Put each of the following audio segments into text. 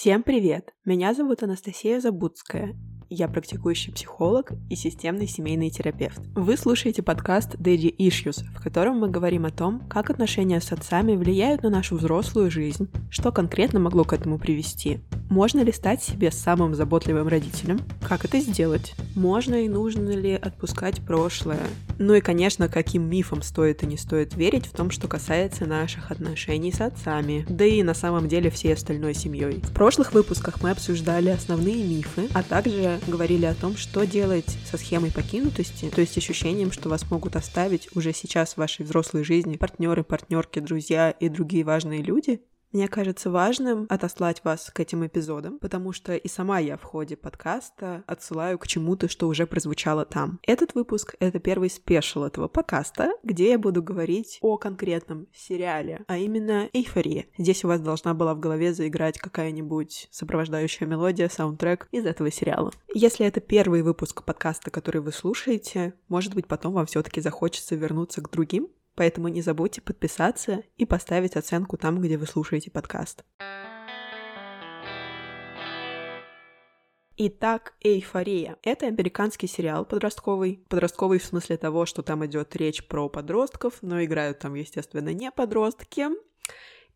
Всем привет! Меня зовут Анастасия Забудская. Я практикующий психолог и системный семейный терапевт. Вы слушаете подкаст Daddy Issues, в котором мы говорим о том, как отношения с отцами влияют на нашу взрослую жизнь, что конкретно могло к этому привести, можно ли стать себе самым заботливым родителем? Как это сделать? Можно и нужно ли отпускать прошлое? Ну и, конечно, каким мифам стоит и не стоит верить в том, что касается наших отношений с отцами, да и на самом деле всей остальной семьей. В прошлых выпусках мы обсуждали основные мифы, а также говорили о том, что делать со схемой покинутости, то есть ощущением, что вас могут оставить уже сейчас в вашей взрослой жизни партнеры, партнерки, друзья и другие важные люди, мне кажется важным отослать вас к этим эпизодам, потому что и сама я в ходе подкаста отсылаю к чему-то, что уже прозвучало там. Этот выпуск — это первый спешл этого подкаста, где я буду говорить о конкретном сериале, а именно «Эйфория». Здесь у вас должна была в голове заиграть какая-нибудь сопровождающая мелодия, саундтрек из этого сериала. Если это первый выпуск подкаста, который вы слушаете, может быть, потом вам все таки захочется вернуться к другим, Поэтому не забудьте подписаться и поставить оценку там, где вы слушаете подкаст. Итак, «Эйфория» — это американский сериал подростковый. Подростковый в смысле того, что там идет речь про подростков, но играют там, естественно, не подростки.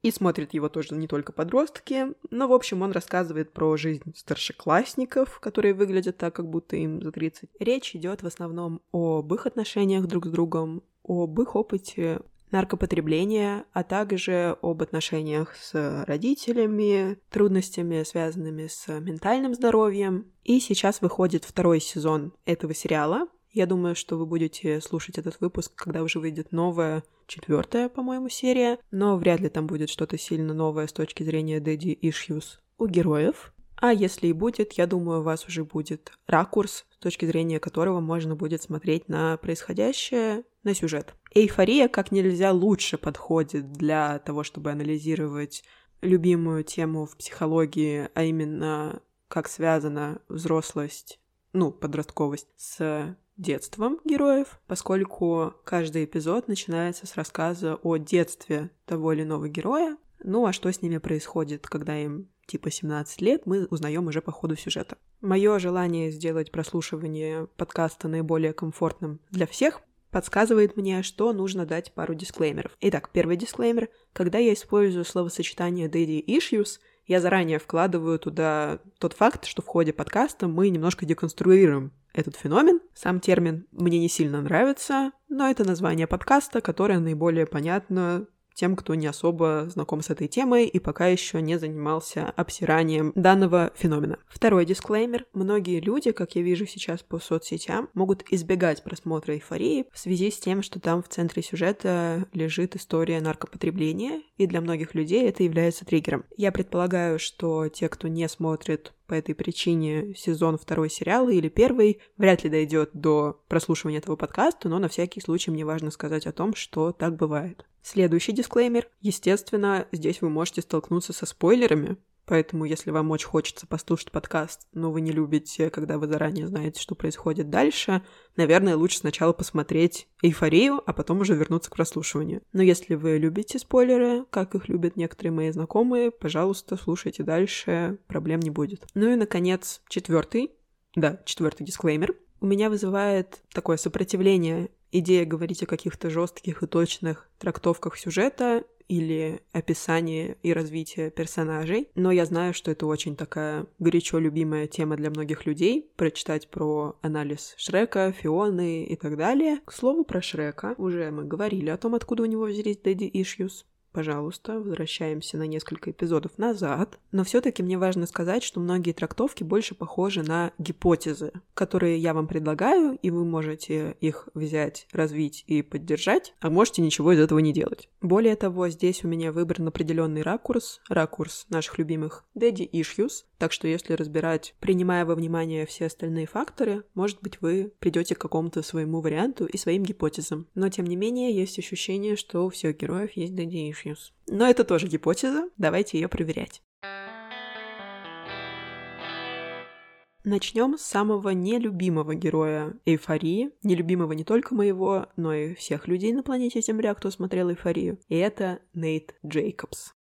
И смотрят его тоже не только подростки, но, в общем, он рассказывает про жизнь старшеклассников, которые выглядят так, как будто им за 30. Речь идет в основном об их отношениях друг с другом, об их опыте наркопотребления, а также об отношениях с родителями, трудностями, связанными с ментальным здоровьем. И сейчас выходит второй сезон этого сериала. Я думаю, что вы будете слушать этот выпуск, когда уже выйдет новая, четвертая, по-моему, серия, но вряд ли там будет что-то сильно новое с точки зрения Daddy Issues у героев. А если и будет, я думаю, у вас уже будет ракурс, с точки зрения которого можно будет смотреть на происходящее, на сюжет. Эйфория как нельзя лучше подходит для того, чтобы анализировать любимую тему в психологии, а именно как связана взрослость, ну, подростковость с детством героев, поскольку каждый эпизод начинается с рассказа о детстве того или иного героя, ну а что с ними происходит, когда им типа 17 лет, мы узнаем уже по ходу сюжета. Мое желание сделать прослушивание подкаста наиболее комфортным для всех подсказывает мне, что нужно дать пару дисклеймеров. Итак, первый дисклеймер. Когда я использую словосочетание daddy issues, я заранее вкладываю туда тот факт, что в ходе подкаста мы немножко деконструируем этот феномен. Сам термин мне не сильно нравится, но это название подкаста, которое наиболее понятно тем, кто не особо знаком с этой темой и пока еще не занимался обсиранием данного феномена. Второй дисклеймер. Многие люди, как я вижу сейчас по соцсетям, могут избегать просмотра эйфории в связи с тем, что там в центре сюжета лежит история наркопотребления, и для многих людей это является триггером. Я предполагаю, что те, кто не смотрит по этой причине сезон второй сериала или первый вряд ли дойдет до прослушивания этого подкаста, но на всякий случай мне важно сказать о том, что так бывает. Следующий дисклеймер. Естественно, здесь вы можете столкнуться со спойлерами, Поэтому, если вам очень хочется послушать подкаст, но вы не любите, когда вы заранее знаете, что происходит дальше, наверное, лучше сначала посмотреть «Эйфорию», а потом уже вернуться к прослушиванию. Но если вы любите спойлеры, как их любят некоторые мои знакомые, пожалуйста, слушайте дальше, проблем не будет. Ну и, наконец, четвертый, да, четвертый дисклеймер. У меня вызывает такое сопротивление идея говорить о каких-то жестких и точных трактовках сюжета или описании и развитии персонажей, но я знаю, что это очень такая горячо любимая тема для многих людей, прочитать про анализ Шрека, Фионы и так далее. К слову про Шрека, уже мы говорили о том, откуда у него взялись Daddy Issues, пожалуйста, возвращаемся на несколько эпизодов назад. Но все-таки мне важно сказать, что многие трактовки больше похожи на гипотезы, которые я вам предлагаю, и вы можете их взять, развить и поддержать, а можете ничего из этого не делать. Более того, здесь у меня выбран определенный ракурс, ракурс наших любимых Daddy Issues, так что если разбирать, принимая во внимание все остальные факторы, может быть, вы придете к какому-то своему варианту и своим гипотезам. Но, тем не менее, есть ощущение, что у всех героев есть daddy issues. Но это тоже гипотеза, давайте ее проверять. Начнем с самого нелюбимого героя эйфории, нелюбимого не только моего, но и всех людей на планете Земля, кто смотрел эйфорию. И это Нейт Джейкобс.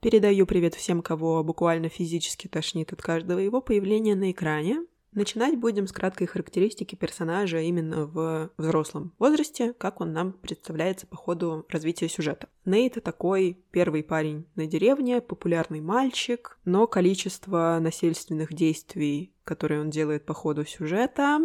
Передаю привет всем, кого буквально физически тошнит от каждого его появления на экране. Начинать будем с краткой характеристики персонажа именно в взрослом возрасте, как он нам представляется по ходу развития сюжета. Нейт — такой первый парень на деревне, популярный мальчик, но количество насильственных действий, которые он делает по ходу сюжета,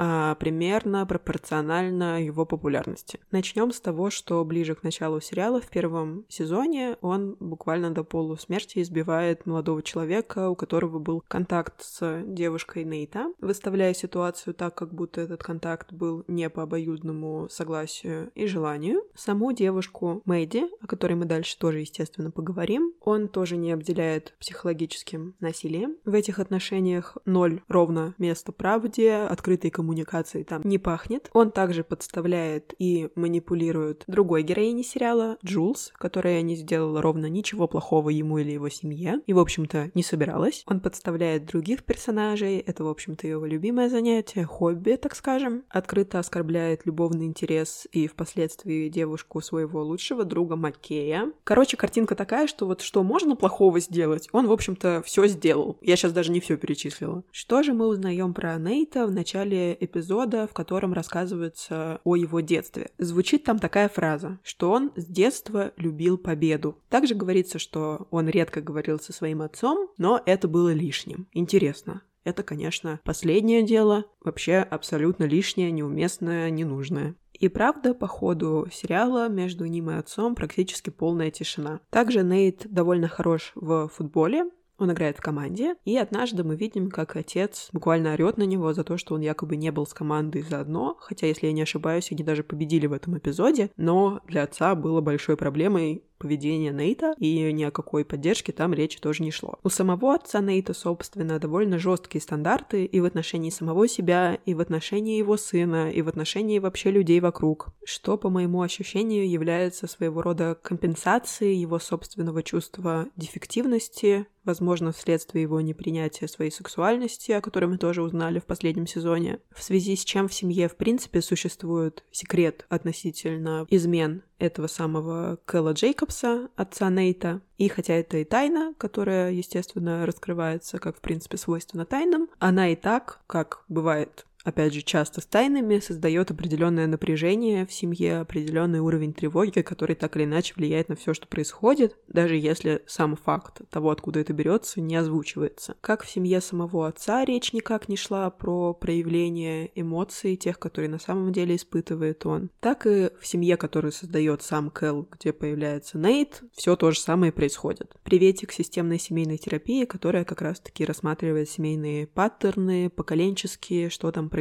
а, примерно пропорционально его популярности. Начнем с того, что ближе к началу сериала в первом сезоне он буквально до полусмерти избивает молодого человека, у которого был контакт с девушкой Нейта, выставляя ситуацию так, как будто этот контакт был не по обоюдному согласию и желанию. Саму девушку Мэйди, о которой мы дальше тоже, естественно, поговорим, он тоже не обделяет психологическим насилием. В этих отношениях ноль ровно место правде, открытой коммуникации там не пахнет. Он также подставляет и манипулирует другой героини сериала, Джулс, которая не сделала ровно ничего плохого ему или его семье, и, в общем-то, не собиралась. Он подставляет других персонажей, это, в общем-то, его любимое занятие, хобби, так скажем. Открыто оскорбляет любовный интерес и впоследствии девушку своего лучшего друга Маккея. Короче, картинка такая, что вот что можно плохого сделать, он, в общем-то, все сделал. Я сейчас даже не все перечислила. Что же мы узнаем про Нейта в начале эпизода, в котором рассказывается о его детстве. Звучит там такая фраза, что он с детства любил победу. Также говорится, что он редко говорил со своим отцом, но это было лишним. Интересно. Это, конечно, последнее дело, вообще абсолютно лишнее, неуместное, ненужное. И правда, по ходу сериала между ним и отцом практически полная тишина. Также Нейт довольно хорош в футболе, он играет в команде, и однажды мы видим, как отец буквально орет на него за то, что он якобы не был с командой заодно, хотя, если я не ошибаюсь, они даже победили в этом эпизоде, но для отца было большой проблемой поведение Нейта, и ни о какой поддержке там речи тоже не шло. У самого отца Нейта, собственно, довольно жесткие стандарты и в отношении самого себя, и в отношении его сына, и в отношении вообще людей вокруг, что, по моему ощущению, является своего рода компенсацией его собственного чувства дефективности, возможно, вследствие его непринятия своей сексуальности, о которой мы тоже узнали в последнем сезоне, в связи с чем в семье, в принципе, существует секрет относительно измен этого самого Кэлла Джейкобса, отца Нейта. И хотя это и тайна, которая, естественно, раскрывается, как, в принципе, свойственно тайнам, она и так, как бывает опять же, часто с тайнами, создает определенное напряжение в семье, определенный уровень тревоги, который так или иначе влияет на все, что происходит, даже если сам факт того, откуда это берется, не озвучивается. Как в семье самого отца речь никак не шла про проявление эмоций, тех, которые на самом деле испытывает он, так и в семье, которую создает сам Кэл, где появляется Нейт, все то же самое происходит. Приветик системной семейной терапии, которая как раз-таки рассматривает семейные паттерны, поколенческие, что там происходит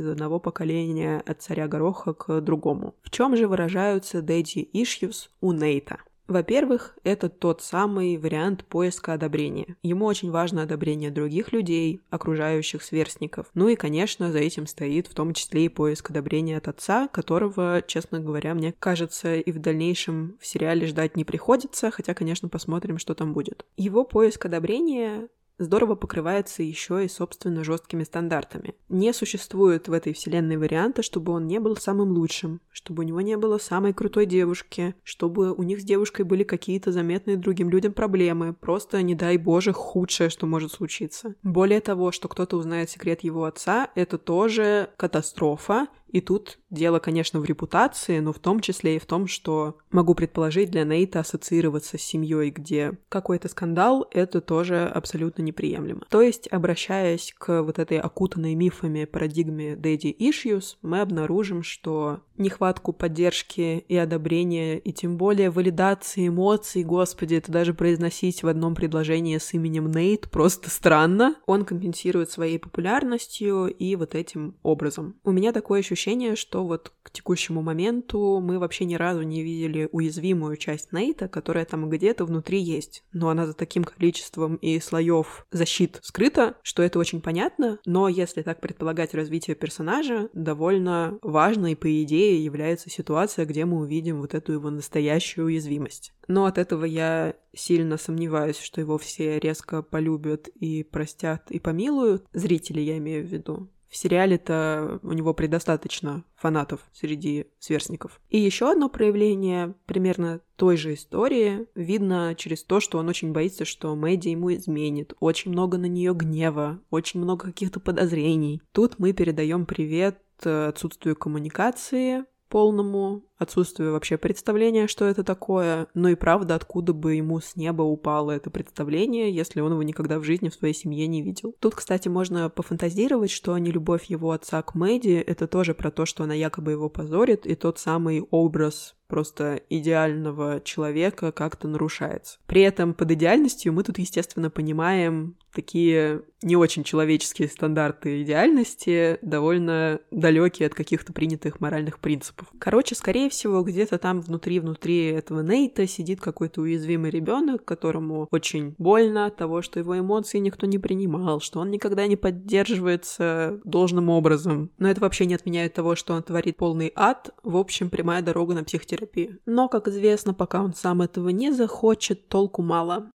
из одного поколения от царя Гороха к другому. В чем же выражаются daddy issues у Нейта? Во-первых, это тот самый вариант поиска одобрения. Ему очень важно одобрение других людей, окружающих сверстников. Ну и, конечно, за этим стоит в том числе и поиск одобрения от отца, которого, честно говоря, мне кажется, и в дальнейшем в сериале ждать не приходится, хотя, конечно, посмотрим, что там будет. Его поиск одобрения здорово покрывается еще и, собственно, жесткими стандартами. Не существует в этой вселенной варианта, чтобы он не был самым лучшим, чтобы у него не было самой крутой девушки, чтобы у них с девушкой были какие-то заметные другим людям проблемы, просто, не дай боже, худшее, что может случиться. Более того, что кто-то узнает секрет его отца, это тоже катастрофа, и тут дело, конечно, в репутации, но в том числе и в том, что могу предположить для Нейта ассоциироваться с семьей, где какой-то скандал, это тоже абсолютно неприемлемо. То есть, обращаясь к вот этой окутанной мифами парадигме Daddy Issues, мы обнаружим, что нехватку поддержки и одобрения, и тем более валидации эмоций, господи, это даже произносить в одном предложении с именем Нейт просто странно. Он компенсирует своей популярностью и вот этим образом. У меня такое ощущение, ощущение, что вот к текущему моменту мы вообще ни разу не видели уязвимую часть Нейта, которая там где-то внутри есть. Но она за таким количеством и слоев защит скрыта, что это очень понятно. Но если так предполагать развитие персонажа, довольно важной, по идее, является ситуация, где мы увидим вот эту его настоящую уязвимость. Но от этого я сильно сомневаюсь, что его все резко полюбят и простят и помилуют. Зрители я имею в виду в сериале-то у него предостаточно фанатов среди сверстников. И еще одно проявление примерно той же истории видно через то, что он очень боится, что Мэдди ему изменит. Очень много на нее гнева, очень много каких-то подозрений. Тут мы передаем привет э, отсутствию коммуникации, полному отсутствию вообще представления, что это такое, но и правда, откуда бы ему с неба упало это представление, если он его никогда в жизни в своей семье не видел. Тут, кстати, можно пофантазировать, что не любовь его отца к Мэдди — это тоже про то, что она якобы его позорит, и тот самый образ просто идеального человека как-то нарушается. При этом под идеальностью мы тут, естественно, понимаем такие не очень человеческие стандарты идеальности, довольно далекие от каких-то принятых моральных принципов. Короче, скорее всего, где-то там внутри-внутри этого Нейта сидит какой-то уязвимый ребенок, которому очень больно от того, что его эмоции никто не принимал, что он никогда не поддерживается должным образом. Но это вообще не отменяет того, что он творит полный ад. В общем, прямая дорога на психотерапию. Но, как известно, пока он сам этого не захочет, толку мало.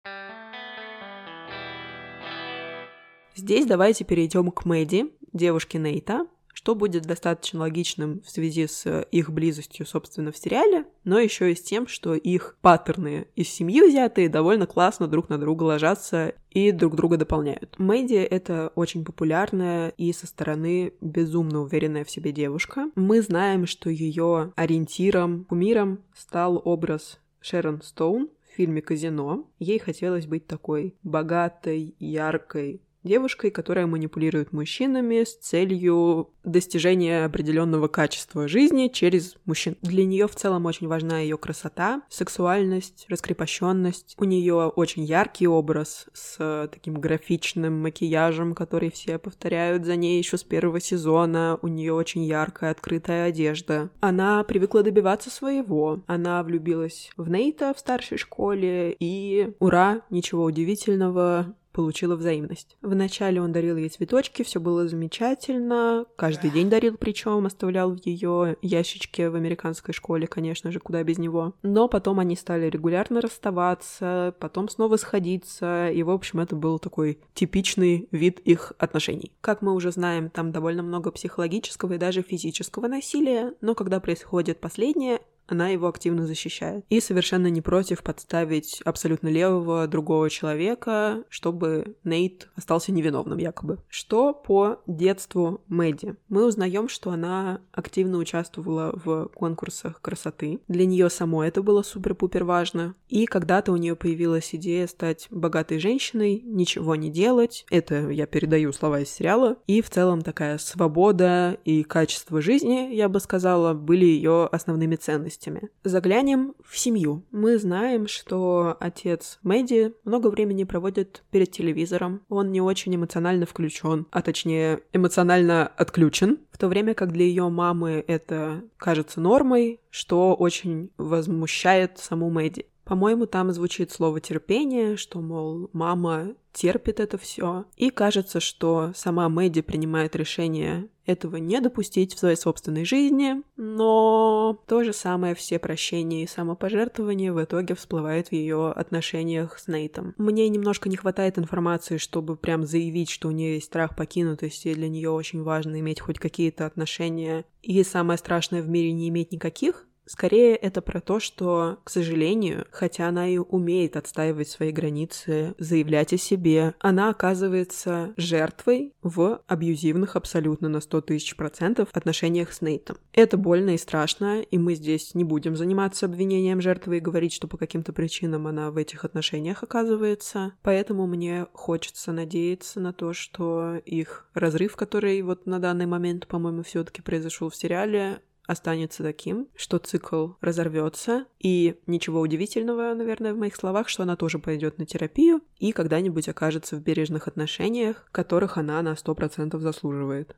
Здесь давайте перейдем к Мэдди, девушке Нейта, что будет достаточно логичным в связи с их близостью, собственно, в сериале, но еще и с тем, что их паттерны из семьи взятые довольно классно друг на друга ложатся и друг друга дополняют. Мэдди — это очень популярная и со стороны безумно уверенная в себе девушка. Мы знаем, что ее ориентиром, кумиром стал образ Шерон Стоун в фильме «Казино». Ей хотелось быть такой богатой, яркой, девушкой, которая манипулирует мужчинами с целью достижения определенного качества жизни через мужчин. Для нее в целом очень важна ее красота, сексуальность, раскрепощенность. У нее очень яркий образ с таким графичным макияжем, который все повторяют за ней еще с первого сезона. У нее очень яркая, открытая одежда. Она привыкла добиваться своего. Она влюбилась в Нейта в старшей школе и, ура, ничего удивительного, получила взаимность. Вначале он дарил ей цветочки, все было замечательно, каждый день дарил, причем оставлял в ее ящичке в американской школе, конечно же, куда без него. Но потом они стали регулярно расставаться, потом снова сходиться, и, в общем, это был такой типичный вид их отношений. Как мы уже знаем, там довольно много психологического и даже физического насилия, но когда происходит последнее, она его активно защищает. И совершенно не против подставить абсолютно левого другого человека, чтобы Нейт остался невиновным якобы. Что по детству Мэдди? Мы узнаем, что она активно участвовала в конкурсах красоты. Для нее самой это было супер-пупер важно. И когда-то у нее появилась идея стать богатой женщиной, ничего не делать. Это я передаю слова из сериала. И в целом такая свобода и качество жизни, я бы сказала, были ее основными ценностями ценностями. Заглянем в семью. Мы знаем, что отец Мэдди много времени проводит перед телевизором. Он не очень эмоционально включен, а точнее эмоционально отключен, в то время как для ее мамы это кажется нормой, что очень возмущает саму Мэдди. По-моему, там звучит слово терпение, что, мол, мама терпит это все. И кажется, что сама Мэдди принимает решение этого не допустить в своей собственной жизни, но то же самое все прощения и самопожертвования в итоге всплывает в ее отношениях с Нейтом. Мне немножко не хватает информации, чтобы прям заявить, что у нее есть страх покинутости, и для нее очень важно иметь хоть какие-то отношения. И самое страшное в мире не иметь никаких, Скорее, это про то, что, к сожалению, хотя она и умеет отстаивать свои границы, заявлять о себе, она оказывается жертвой в абьюзивных абсолютно на 100 тысяч процентов отношениях с Нейтом. Это больно и страшно, и мы здесь не будем заниматься обвинением жертвы и говорить, что по каким-то причинам она в этих отношениях оказывается. Поэтому мне хочется надеяться на то, что их разрыв, который вот на данный момент, по-моему, все-таки произошел в сериале, останется таким, что цикл разорвется, и ничего удивительного, наверное, в моих словах, что она тоже пойдет на терапию и когда-нибудь окажется в бережных отношениях, которых она на 100% заслуживает.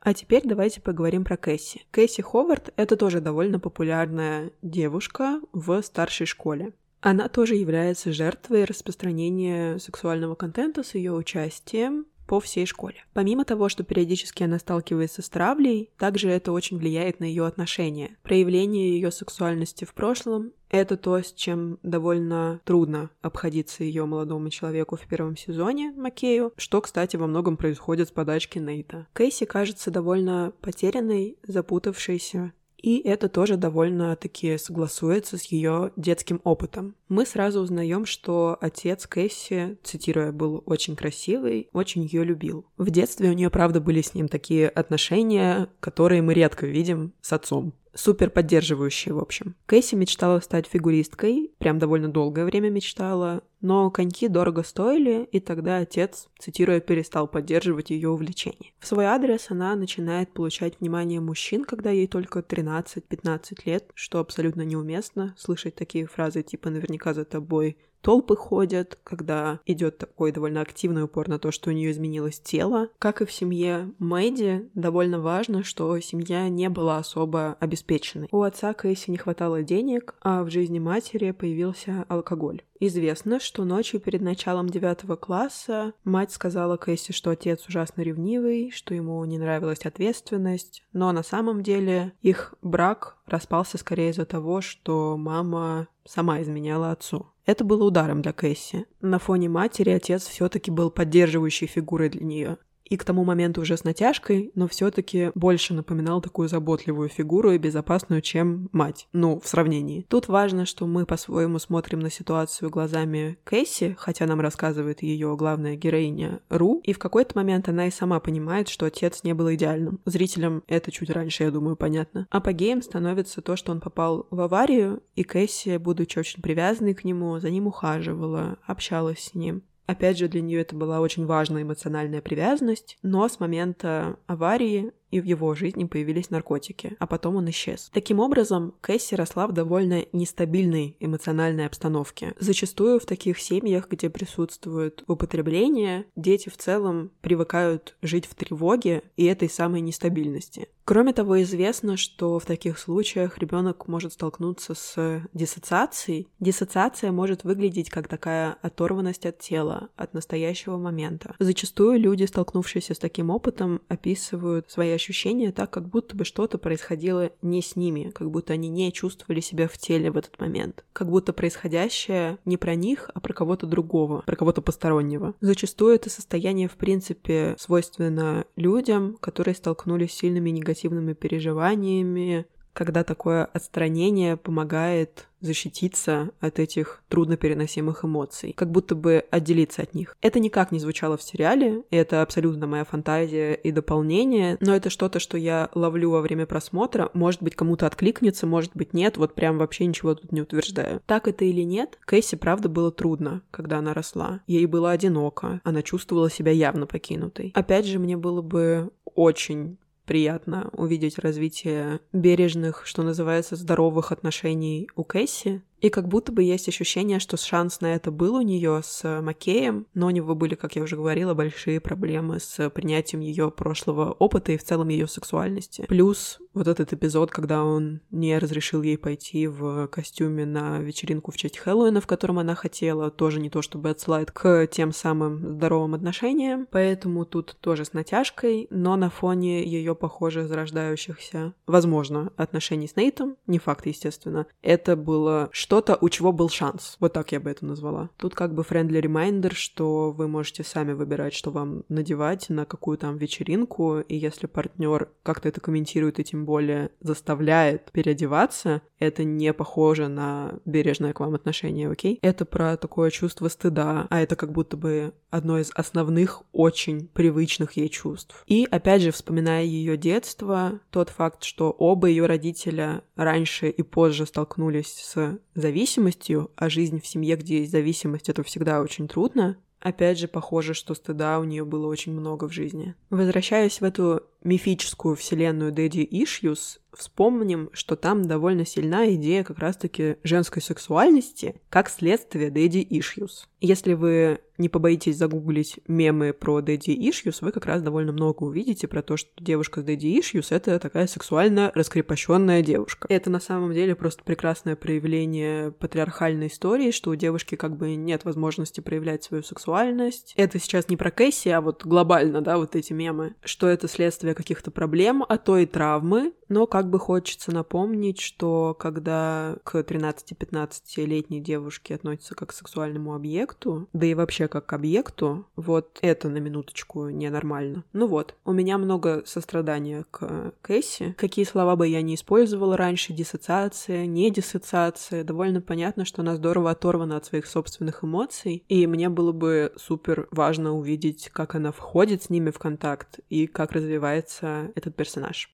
А теперь давайте поговорим про Кэсси. Кэсси Ховард — это тоже довольно популярная девушка в старшей школе. Она тоже является жертвой распространения сексуального контента с ее участием, по всей школе. Помимо того, что периодически она сталкивается с травлей, также это очень влияет на ее отношения. Проявление ее сексуальности в прошлом это то, с чем довольно трудно обходиться ее молодому человеку в первом сезоне, Макею, что, кстати, во многом происходит с подачки Нейта. Кейси кажется довольно потерянной, запутавшейся, и это тоже довольно-таки согласуется с ее детским опытом. Мы сразу узнаем, что отец Кэсси, цитируя, был очень красивый, очень ее любил. В детстве у нее, правда, были с ним такие отношения, которые мы редко видим с отцом супер поддерживающие, в общем. Кэсси мечтала стать фигуристкой, прям довольно долгое время мечтала, но коньки дорого стоили, и тогда отец, цитируя, перестал поддерживать ее увлечение. В свой адрес она начинает получать внимание мужчин, когда ей только 13-15 лет, что абсолютно неуместно слышать такие фразы типа «наверняка за тобой толпы ходят, когда идет такой довольно активный упор на то, что у нее изменилось тело. Как и в семье Мэдди, довольно важно, что семья не была особо обеспеченной. У отца Кэсси не хватало денег, а в жизни матери появился алкоголь. Известно, что ночью перед началом девятого класса мать сказала Кэсси, что отец ужасно ревнивый, что ему не нравилась ответственность, но на самом деле их брак распался скорее из-за того, что мама сама изменяла отцу. Это было ударом для Кэсси. На фоне матери отец все-таки был поддерживающей фигурой для нее и к тому моменту уже с натяжкой, но все-таки больше напоминал такую заботливую фигуру и безопасную, чем мать. Ну, в сравнении. Тут важно, что мы по-своему смотрим на ситуацию глазами Кэсси, хотя нам рассказывает ее главная героиня Ру, и в какой-то момент она и сама понимает, что отец не был идеальным. Зрителям это чуть раньше, я думаю, понятно. Апогеем становится то, что он попал в аварию, и Кэсси, будучи очень привязанной к нему, за ним ухаживала, общалась с ним. Опять же, для нее это была очень важная эмоциональная привязанность, но с момента аварии и в его жизни появились наркотики, а потом он исчез. Таким образом, Кэсси росла в довольно нестабильной эмоциональной обстановке. Зачастую в таких семьях, где присутствует употребление, дети в целом привыкают жить в тревоге и этой самой нестабильности. Кроме того, известно, что в таких случаях ребенок может столкнуться с диссоциацией. Диссоциация может выглядеть как такая оторванность от тела, от настоящего момента. Зачастую люди, столкнувшиеся с таким опытом, описывают свои ощущения так, как будто бы что-то происходило не с ними, как будто они не чувствовали себя в теле в этот момент, как будто происходящее не про них, а про кого-то другого, про кого-то постороннего. Зачастую это состояние, в принципе, свойственно людям, которые столкнулись с сильными негативными переживаниями, когда такое отстранение помогает защититься от этих труднопереносимых эмоций, как будто бы отделиться от них. Это никак не звучало в сериале, и это абсолютно моя фантазия и дополнение, но это что-то, что я ловлю во время просмотра, может быть, кому-то откликнется, может быть, нет, вот прям вообще ничего тут не утверждаю. Так это или нет, Кэсси, правда, было трудно, когда она росла. Ей было одиноко, она чувствовала себя явно покинутой. Опять же, мне было бы очень приятно увидеть развитие бережных, что называется, здоровых отношений у Кэсси, и как будто бы есть ощущение, что шанс на это был у нее с Макеем, но у него были, как я уже говорила, большие проблемы с принятием ее прошлого опыта и в целом ее сексуальности. Плюс вот этот эпизод, когда он не разрешил ей пойти в костюме на вечеринку в честь Хэллоуина, в котором она хотела, тоже не то чтобы отсылает к тем самым здоровым отношениям. Поэтому тут тоже с натяжкой, но на фоне ее, похоже, зарождающихся, возможно, отношений с Нейтом, не факт, естественно, это было что-то, у чего был шанс. Вот так я бы это назвала. Тут как бы friendly reminder, что вы можете сами выбирать, что вам надевать на какую там вечеринку, и если партнер как-то это комментирует и тем более заставляет переодеваться, это не похоже на бережное к вам отношение, окей? Это про такое чувство стыда, а это как будто бы одно из основных, очень привычных ей чувств. И опять же, вспоминая ее детство, тот факт, что оба ее родителя раньше и позже столкнулись с зависимостью, а жизнь в семье, где есть зависимость, это всегда очень трудно. Опять же, похоже, что стыда у нее было очень много в жизни. Возвращаясь в эту мифическую вселенную Дэдди Ишьюс, вспомним, что там довольно сильна идея как раз-таки женской сексуальности как следствие Дэдди Ишьюс. Если вы не побоитесь загуглить мемы про Дэдди Ишьюс, вы как раз довольно много увидите про то, что девушка с Дэдди Ишьюс — это такая сексуально раскрепощенная девушка. Это на самом деле просто прекрасное проявление патриархальной истории, что у девушки как бы нет возможности проявлять свою сексуальность. Это сейчас не про Кэсси, а вот глобально, да, вот эти мемы, что это следствие каких-то проблем, а то и травмы, но как бы хочется напомнить, что когда к 13-15-летней девушке относятся как к сексуальному объекту, да и вообще как к объекту, вот это на минуточку ненормально. Ну вот, у меня много сострадания к Кэсси. Какие слова бы я не использовала раньше, диссоциация, не диссоциация, довольно понятно, что она здорово оторвана от своих собственных эмоций, и мне было бы супер важно увидеть, как она входит с ними в контакт и как развивается этот персонаж.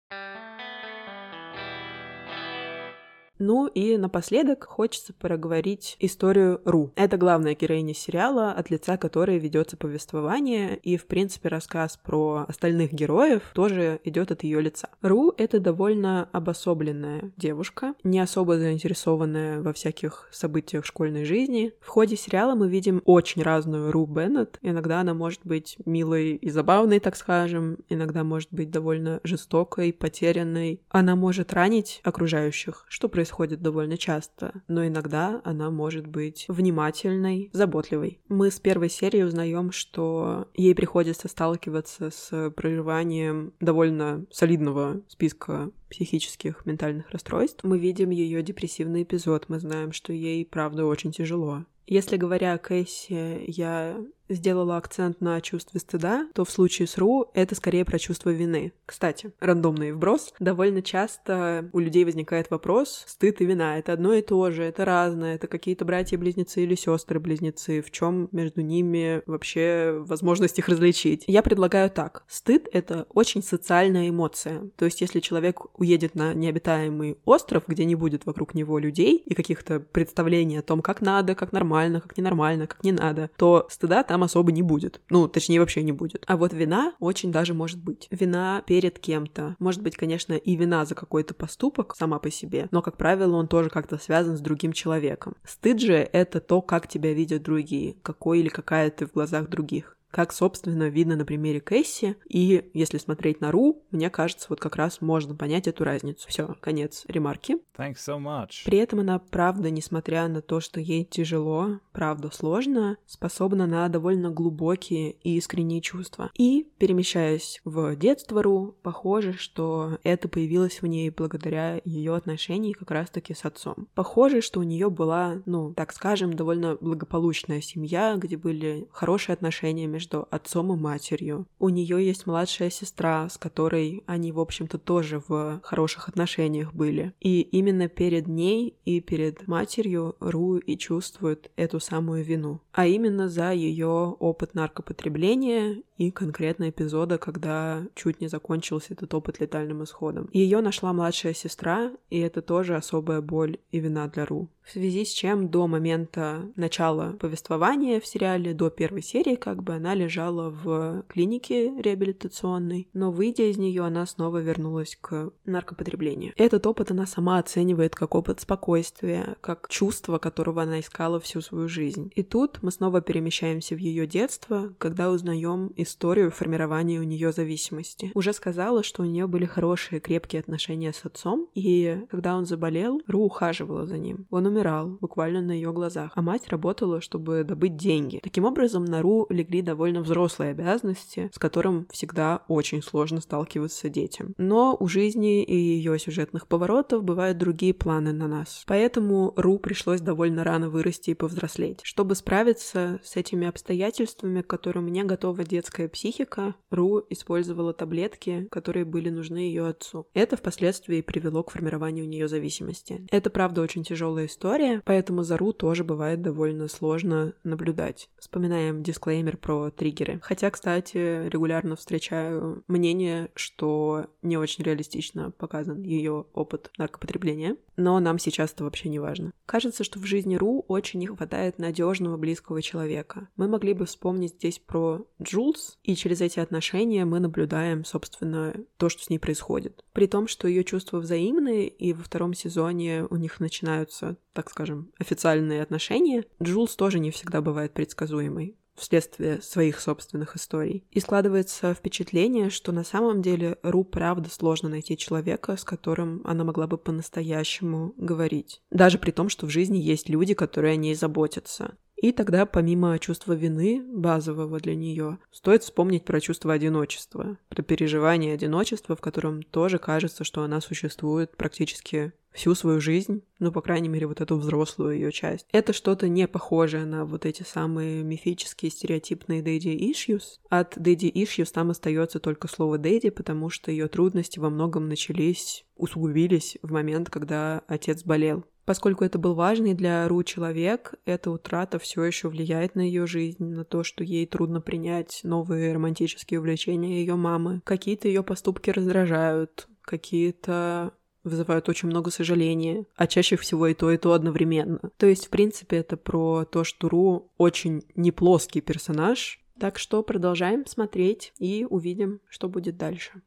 Ну и напоследок хочется проговорить историю Ру. Это главная героиня сериала, от лица которой ведется повествование, и, в принципе, рассказ про остальных героев тоже идет от ее лица. Ру — это довольно обособленная девушка, не особо заинтересованная во всяких событиях школьной жизни. В ходе сериала мы видим очень разную Ру Беннет. Иногда она может быть милой и забавной, так скажем, иногда может быть довольно жестокой, потерянной. Она может ранить окружающих, что происходит происходит довольно часто, но иногда она может быть внимательной, заботливой. Мы с первой серии узнаем, что ей приходится сталкиваться с проживанием довольно солидного списка психических ментальных расстройств. Мы видим ее депрессивный эпизод, мы знаем, что ей, правда, очень тяжело. Если говоря о Кэсси, я сделала акцент на чувстве стыда, то в случае с Ру это скорее про чувство вины. Кстати, рандомный вброс. Довольно часто у людей возникает вопрос, стыд и вина — это одно и то же, это разное, это какие-то братья-близнецы или сестры-близнецы, в чем между ними вообще возможность их различить. Я предлагаю так. Стыд — это очень социальная эмоция. То есть если человек уедет на необитаемый остров, где не будет вокруг него людей и каких-то представлений о том, как надо, как нормально, как ненормально, как не надо, то стыда там особо не будет. Ну, точнее, вообще не будет. А вот вина очень даже может быть. Вина перед кем-то. Может быть, конечно, и вина за какой-то поступок сама по себе, но, как правило, он тоже как-то связан с другим человеком. Стыд же — это то, как тебя видят другие, какой или какая ты в глазах других как, собственно, видно на примере Кэсси. И если смотреть на Ру, мне кажется, вот как раз можно понять эту разницу. Все, конец ремарки. Thanks so much. При этом она, правда, несмотря на то, что ей тяжело, правда сложно, способна на довольно глубокие и искренние чувства. И, перемещаясь в детство Ру, похоже, что это появилось в ней благодаря ее отношений как раз-таки с отцом. Похоже, что у нее была, ну, так скажем, довольно благополучная семья, где были хорошие отношения между между отцом и матерью. У нее есть младшая сестра, с которой они, в общем-то, тоже в хороших отношениях были. И именно перед ней и перед матерью Ру и чувствует эту самую вину. А именно за ее опыт наркопотребления и конкретно эпизода, когда чуть не закончился этот опыт летальным исходом. Ее нашла младшая сестра, и это тоже особая боль и вина для Ру в связи с чем до момента начала повествования в сериале, до первой серии, как бы она лежала в клинике реабилитационной, но выйдя из нее, она снова вернулась к наркопотреблению. Этот опыт она сама оценивает как опыт спокойствия, как чувство, которого она искала всю свою жизнь. И тут мы снова перемещаемся в ее детство, когда узнаем историю формирования у нее зависимости. Уже сказала, что у нее были хорошие, крепкие отношения с отцом, и когда он заболел, Ру ухаживала за ним. Он умирал, буквально на ее глазах, а мать работала, чтобы добыть деньги. Таким образом, на Ру легли довольно взрослые обязанности, с которым всегда очень сложно сталкиваться детям. Но у жизни и ее сюжетных поворотов бывают другие планы на нас. Поэтому Ру пришлось довольно рано вырасти и повзрослеть. Чтобы справиться с этими обстоятельствами, к которым мне готова детская психика, Ру использовала таблетки, которые были нужны ее отцу. Это впоследствии привело к формированию у нее зависимости. Это, правда, очень тяжелая история, поэтому за Ру тоже бывает довольно сложно наблюдать. Вспоминаем дисклеймер про триггеры. Хотя, кстати, регулярно встречаю мнение, что не очень реалистично показан ее опыт наркопотребления, но нам сейчас это вообще не важно. Кажется, что в жизни Ру очень не хватает надежного близкого человека. Мы могли бы вспомнить здесь про Джулс И через эти отношения мы наблюдаем, собственно, то, что с ней происходит. При том, что ее чувства взаимные, и во втором сезоне у них начинаются, так скажем, официальные отношения, Джулс тоже не всегда бывает предсказуемой вследствие своих собственных историй. И складывается впечатление, что на самом деле Ру правда сложно найти человека, с которым она могла бы по-настоящему говорить. Даже при том, что в жизни есть люди, которые о ней заботятся. И тогда, помимо чувства вины, базового для нее, стоит вспомнить про чувство одиночества, про переживание одиночества, в котором тоже кажется, что она существует практически всю свою жизнь, ну, по крайней мере, вот эту взрослую ее часть. Это что-то не похожее на вот эти самые мифические стереотипные daddy issues. От daddy issues там остается только слово daddy, потому что ее трудности во многом начались, усугубились в момент, когда отец болел. Поскольку это был важный для Ру человек, эта утрата все еще влияет на ее жизнь, на то, что ей трудно принять новые романтические увлечения ее мамы. Какие-то ее поступки раздражают, какие-то вызывают очень много сожаления, а чаще всего и то, и то одновременно. То есть, в принципе, это про то, что Ру очень неплоский персонаж, так что продолжаем смотреть и увидим, что будет дальше.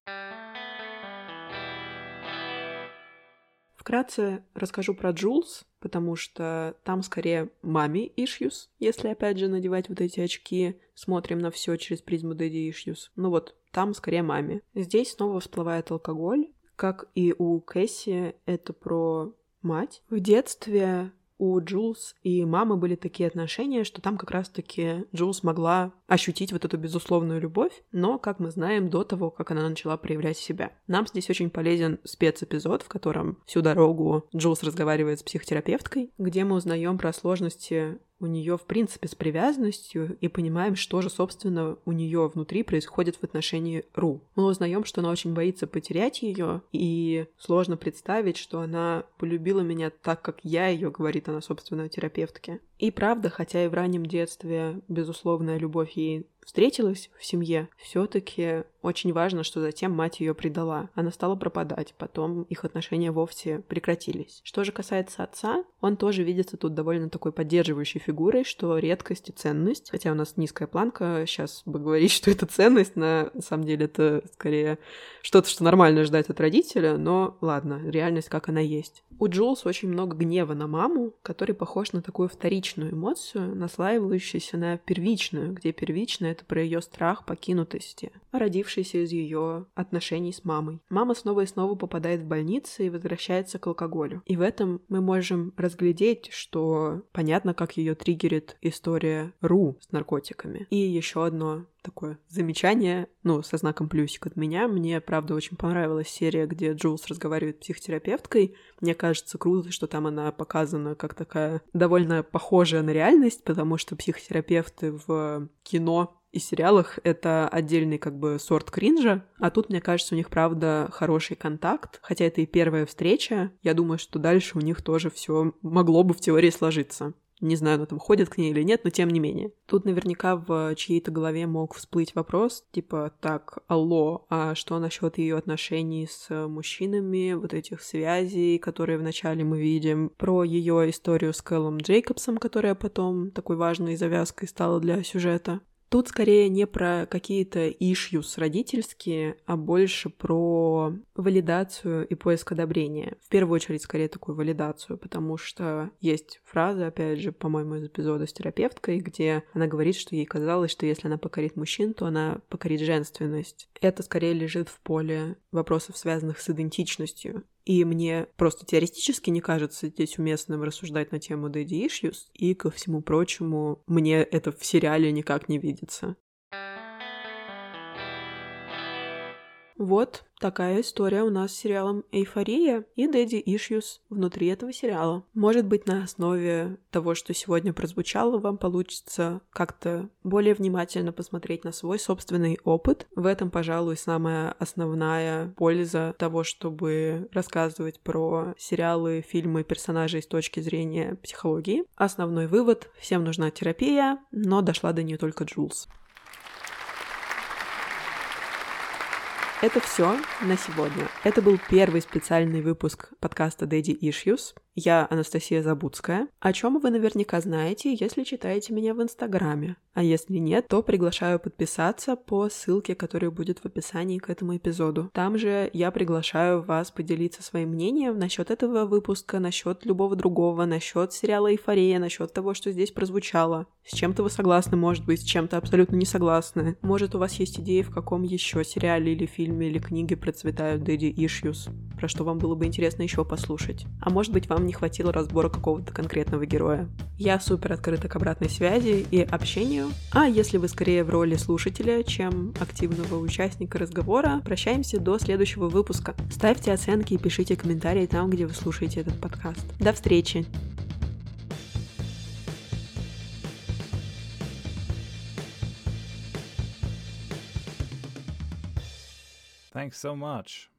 Вкратце расскажу про Джулс, потому что там скорее маме issues, если опять же надевать вот эти очки, смотрим на все через призму daddy issues. Ну вот, там скорее маме. Здесь снова всплывает алкоголь, как и у Кэсси, это про мать. В детстве у Джулс и мамы были такие отношения, что там как раз-таки Джулс могла ощутить вот эту безусловную любовь, но, как мы знаем, до того, как она начала проявлять себя. Нам здесь очень полезен спецэпизод, в котором всю дорогу Джулс разговаривает с психотерапевткой, где мы узнаем про сложности у нее, в принципе, с привязанностью и понимаем, что же, собственно, у нее внутри происходит в отношении Ру. Мы узнаем, что она очень боится потерять ее, и сложно представить, что она полюбила меня так, как я ее, говорит она, собственно, терапевтке. И правда, хотя и в раннем детстве безусловная любовь ей встретилась в семье, все-таки очень важно, что затем мать ее предала. Она стала пропадать, потом их отношения вовсе прекратились. Что же касается отца, он тоже видится тут довольно такой поддерживающей фигурой, что редкость и ценность, хотя у нас низкая планка, сейчас бы говорить, что это ценность, на самом деле это скорее что-то, что нормально ждать от родителя, но ладно, реальность как она есть. У Джулс очень много гнева на маму, который похож на такую вторичную эмоцию, наслаивающуюся на первичную, где первичная — это про ее страх покинутости, родившийся из ее отношений с мамой. Мама снова и снова попадает в больницу и возвращается к алкоголю. И в этом мы можем разглядеть, что понятно, как ее триггерит история Ру с наркотиками. И еще одно такое замечание, ну, со знаком плюсик от меня. Мне, правда, очень понравилась серия, где Джулс разговаривает с психотерапевткой. Мне кажется круто, что там она показана как такая довольно похожая на реальность, потому что психотерапевты в кино и сериалах это отдельный как бы сорт кринжа, а тут, мне кажется, у них, правда, хороший контакт, хотя это и первая встреча, я думаю, что дальше у них тоже все могло бы в теории сложиться. Не знаю, она там ходит к ней или нет, но тем не менее. Тут наверняка в чьей-то голове мог всплыть вопрос, типа, так, алло, а что насчет ее отношений с мужчинами, вот этих связей, которые вначале мы видим, про ее историю с Кэллом Джейкобсом, которая потом такой важной завязкой стала для сюжета. Тут скорее не про какие-то issues родительские, а больше про валидацию и поиск одобрения. В первую очередь, скорее, такую валидацию, потому что есть фраза, опять же, по-моему, из эпизода с терапевткой, где она говорит, что ей казалось, что если она покорит мужчин, то она покорит женственность. Это скорее лежит в поле вопросов, связанных с идентичностью. И мне просто теоретически не кажется здесь уместным рассуждать на тему Daddy Issues, и, ко всему прочему, мне это в сериале никак не видится. Вот такая история у нас с сериалом «Эйфория» и «Дэдди Issues» внутри этого сериала. Может быть, на основе того, что сегодня прозвучало, вам получится как-то более внимательно посмотреть на свой собственный опыт. В этом, пожалуй, самая основная польза того, чтобы рассказывать про сериалы, фильмы, персонажей с точки зрения психологии. Основной вывод — всем нужна терапия, но дошла до нее только Джулс. Это все на сегодня. Это был первый специальный выпуск подкаста Daddy Issues. Я Анастасия Забудская, о чем вы наверняка знаете, если читаете меня в Инстаграме. А если нет, то приглашаю подписаться по ссылке, которая будет в описании к этому эпизоду. Там же я приглашаю вас поделиться своим мнением насчет этого выпуска, насчет любого другого, насчет сериала «Эйфория», насчет того, что здесь прозвучало. С чем-то вы согласны, может быть, с чем-то абсолютно не согласны. Может, у вас есть идеи, в каком еще сериале или фильме или книге процветают Daddy Issues, про что вам было бы интересно еще послушать. А может быть, вам не хватило разбора какого-то конкретного героя. Я супер открыта к обратной связи и общению, а если вы скорее в роли слушателя, чем активного участника разговора, прощаемся до следующего выпуска. Ставьте оценки и пишите комментарии там, где вы слушаете этот подкаст. До встречи! Thanks so much.